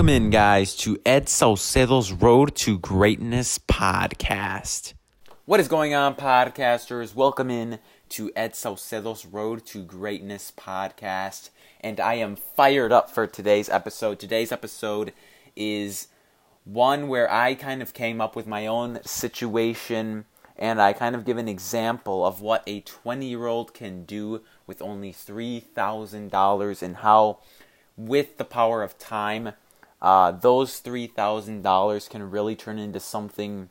Welcome in, guys, to Ed Salcedo's Road to Greatness podcast. What is going on, podcasters? Welcome in to Ed Salcedo's Road to Greatness podcast. And I am fired up for today's episode. Today's episode is one where I kind of came up with my own situation and I kind of give an example of what a 20 year old can do with only $3,000 and how, with the power of time, uh, those $3,000 can really turn into something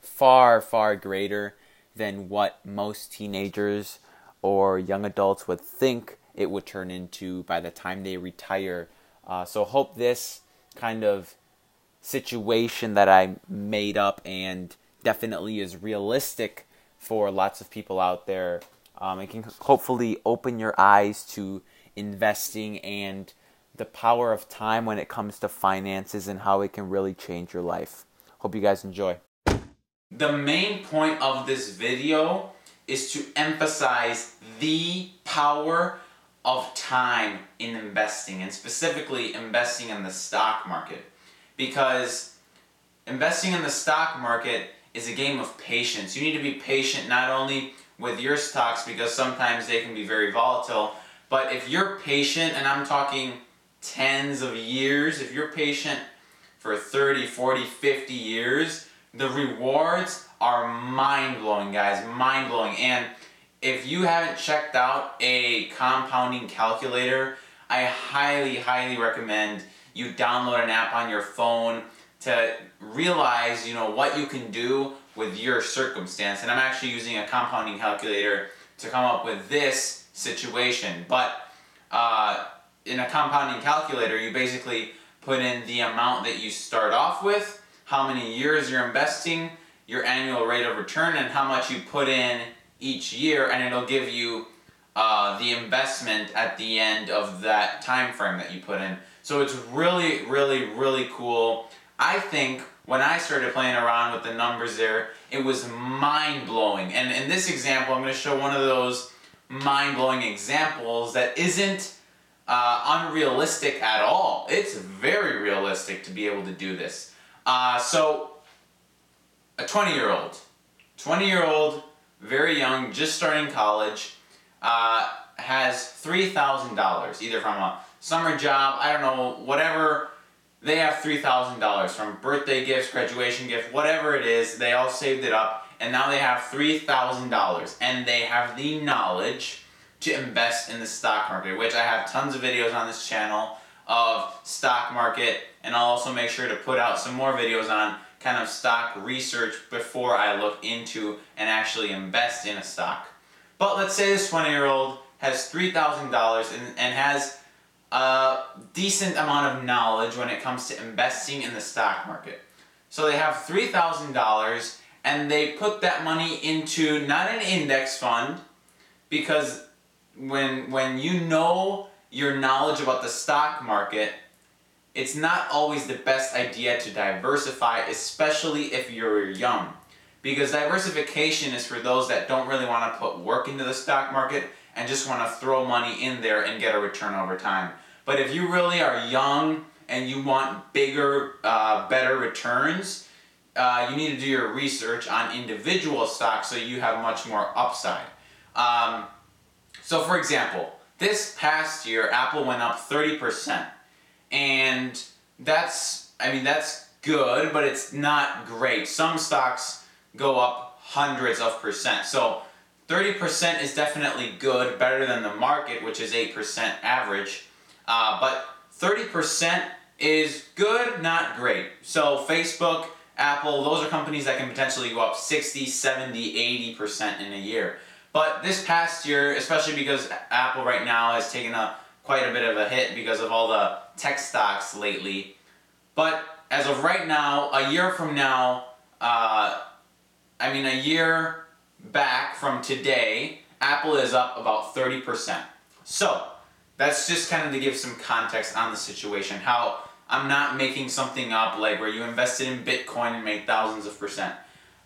far, far greater than what most teenagers or young adults would think it would turn into by the time they retire. Uh, so, hope this kind of situation that I made up and definitely is realistic for lots of people out there. Um, it can hopefully open your eyes to investing and the power of time when it comes to finances and how it can really change your life. Hope you guys enjoy. The main point of this video is to emphasize the power of time in investing and specifically investing in the stock market because investing in the stock market is a game of patience. You need to be patient not only with your stocks because sometimes they can be very volatile, but if you're patient, and I'm talking tens of years, if you're patient for 30, 40, 50 years, the rewards are mind blowing, guys. Mind blowing. And if you haven't checked out a compounding calculator, I highly, highly recommend you download an app on your phone to realize, you know, what you can do with your circumstance. And I'm actually using a compounding calculator to come up with this situation. But uh, in a compounding calculator, you basically put in the amount that you start off with, how many years you're investing, your annual rate of return, and how much you put in each year, and it'll give you uh, the investment at the end of that time frame that you put in. So it's really, really, really cool. I think when I started playing around with the numbers there, it was mind blowing. And in this example, I'm going to show one of those mind blowing examples that isn't uh, unrealistic at all. It's very realistic to be able to do this. Uh, so, a 20 year old, 20 year old, very young, just starting college, uh, has $3,000 either from a summer job, I don't know, whatever. They have $3,000 from birthday gifts, graduation gift, whatever it is. They all saved it up and now they have $3,000 and they have the knowledge to invest in the stock market, which I have tons of videos on this channel of stock market and I'll also make sure to put out some more videos on kind of stock research before I look into and actually invest in a stock. But let's say this 20 year old has $3,000 and, and has a decent amount of knowledge when it comes to investing in the stock market. So they have $3,000 and they put that money into not an index fund because when when you know your knowledge about the stock market, it's not always the best idea to diversify, especially if you're young. Because diversification is for those that don't really want to put work into the stock market and just want to throw money in there and get a return over time. But if you really are young and you want bigger, uh, better returns, uh, you need to do your research on individual stocks so you have much more upside. Um, so, for example, this past year, Apple went up 30%. And that's, I mean, that's good, but it's not great. Some stocks go up hundreds of percent. So, 30% is definitely good, better than the market, which is 8% average. Uh, but 30% is good, not great. So Facebook, Apple, those are companies that can potentially go up 60, 70, 80% in a year. But this past year, especially because Apple right now has taken a quite a bit of a hit because of all the tech stocks lately. But as of right now, a year from now, uh, I mean a year back from today, Apple is up about 30%. So, that's just kind of to give some context on the situation. How I'm not making something up like where you invested in Bitcoin and made thousands of percent.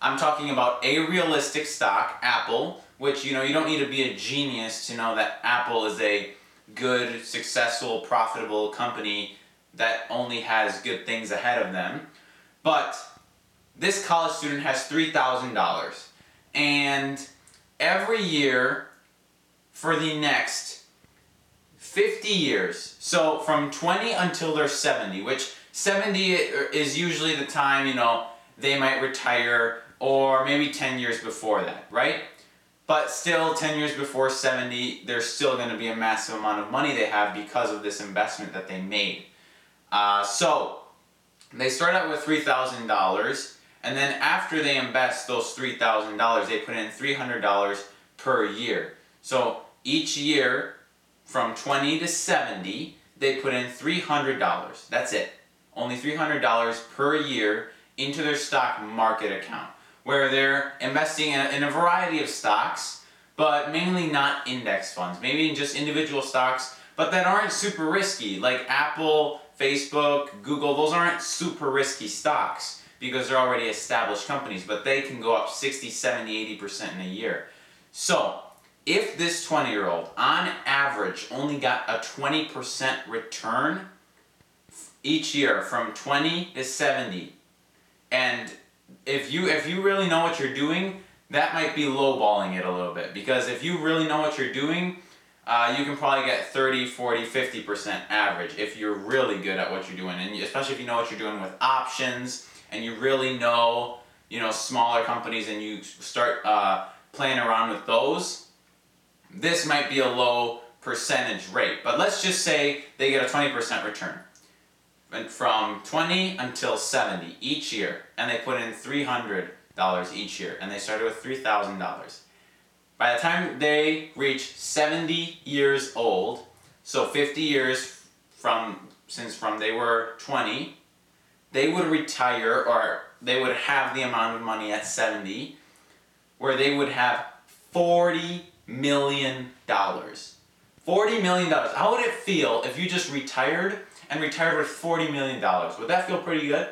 I'm talking about a realistic stock, Apple, which you know you don't need to be a genius to know that Apple is a good, successful, profitable company that only has good things ahead of them. But this college student has $3,000. And every year for the next 50 years, so from 20 until they're 70, which 70 is usually the time, you know, they might retire or maybe 10 years before that, right? But still, 10 years before 70, there's still going to be a massive amount of money they have because of this investment that they made. Uh, so, they start out with $3,000, and then after they invest those $3,000, they put in $300 per year. So, each year, from 20 to 70, they put in $300. That's it. Only $300 per year into their stock market account where they're investing in a, in a variety of stocks, but mainly not index funds. Maybe in just individual stocks, but that aren't super risky, like Apple, Facebook, Google. Those aren't super risky stocks because they're already established companies, but they can go up 60, 70, 80% in a year. So, if this 20 year old on average only got a 20% return each year from 20 to 70 and if you if you really know what you're doing, that might be lowballing it a little bit because if you really know what you're doing, uh, you can probably get 30, 40, 50% average if you're really good at what you're doing. And especially if you know what you're doing with options and you really know, you know, smaller companies and you start uh, playing around with those, this might be a low percentage rate. But let's just say they get a 20% return from 20 until 70 each year, and they put in $300 each year, and they started with $3,000. By the time they reach 70 years old, so 50 years from since from they were 20, they would retire or they would have the amount of money at 70 where they would have 40 million dollars. 40 million dollars. How would it feel if you just retired and retired with $40 million. Would that feel pretty good?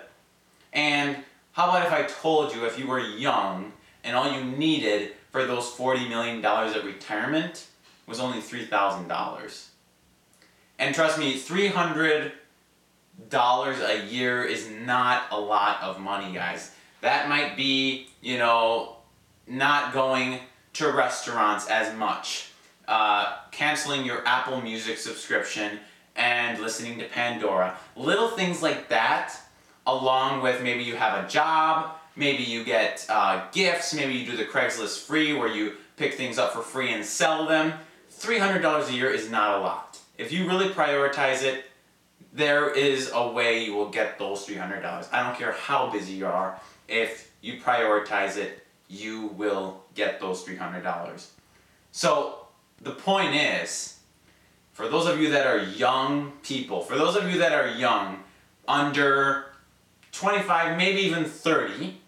And how about if I told you if you were young and all you needed for those $40 million at retirement was only $3,000? And trust me, $300 a year is not a lot of money, guys. That might be, you know, not going to restaurants as much, uh, canceling your Apple Music subscription, and listening to Pandora. Little things like that, along with maybe you have a job, maybe you get uh, gifts, maybe you do the Craigslist free where you pick things up for free and sell them. $300 a year is not a lot. If you really prioritize it, there is a way you will get those $300. I don't care how busy you are. If you prioritize it, you will get those $300. So the point is, for those of you that are young people, for those of you that are young, under 25, maybe even 30,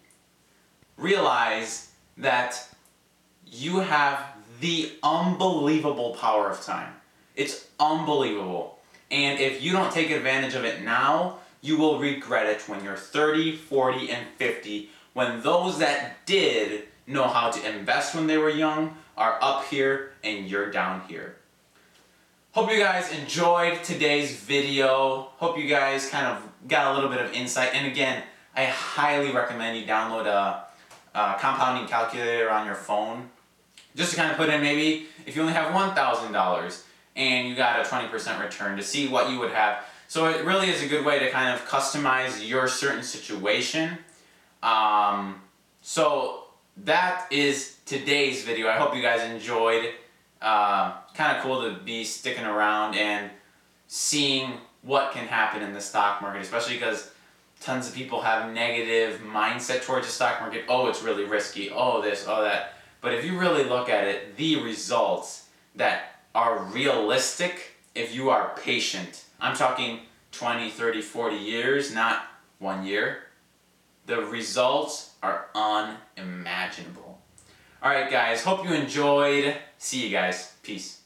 realize that you have the unbelievable power of time. It's unbelievable. And if you don't take advantage of it now, you will regret it when you're 30, 40, and 50, when those that did know how to invest when they were young are up here and you're down here. Hope you guys enjoyed today's video. Hope you guys kind of got a little bit of insight. And again, I highly recommend you download a, a compounding calculator on your phone. Just to kind of put in maybe if you only have $1,000 and you got a 20% return to see what you would have. So it really is a good way to kind of customize your certain situation. Um, so that is today's video. I hope you guys enjoyed uh, kind of cool to be sticking around and seeing what can happen in the stock market, especially because tons of people have negative mindset towards the stock market. Oh, it's really risky. Oh, this, oh, that. But if you really look at it, the results that are realistic if you are patient, I'm talking 20, 30, 40 years, not one year, the results are unimaginable. Alright guys, hope you enjoyed. See you guys. Peace.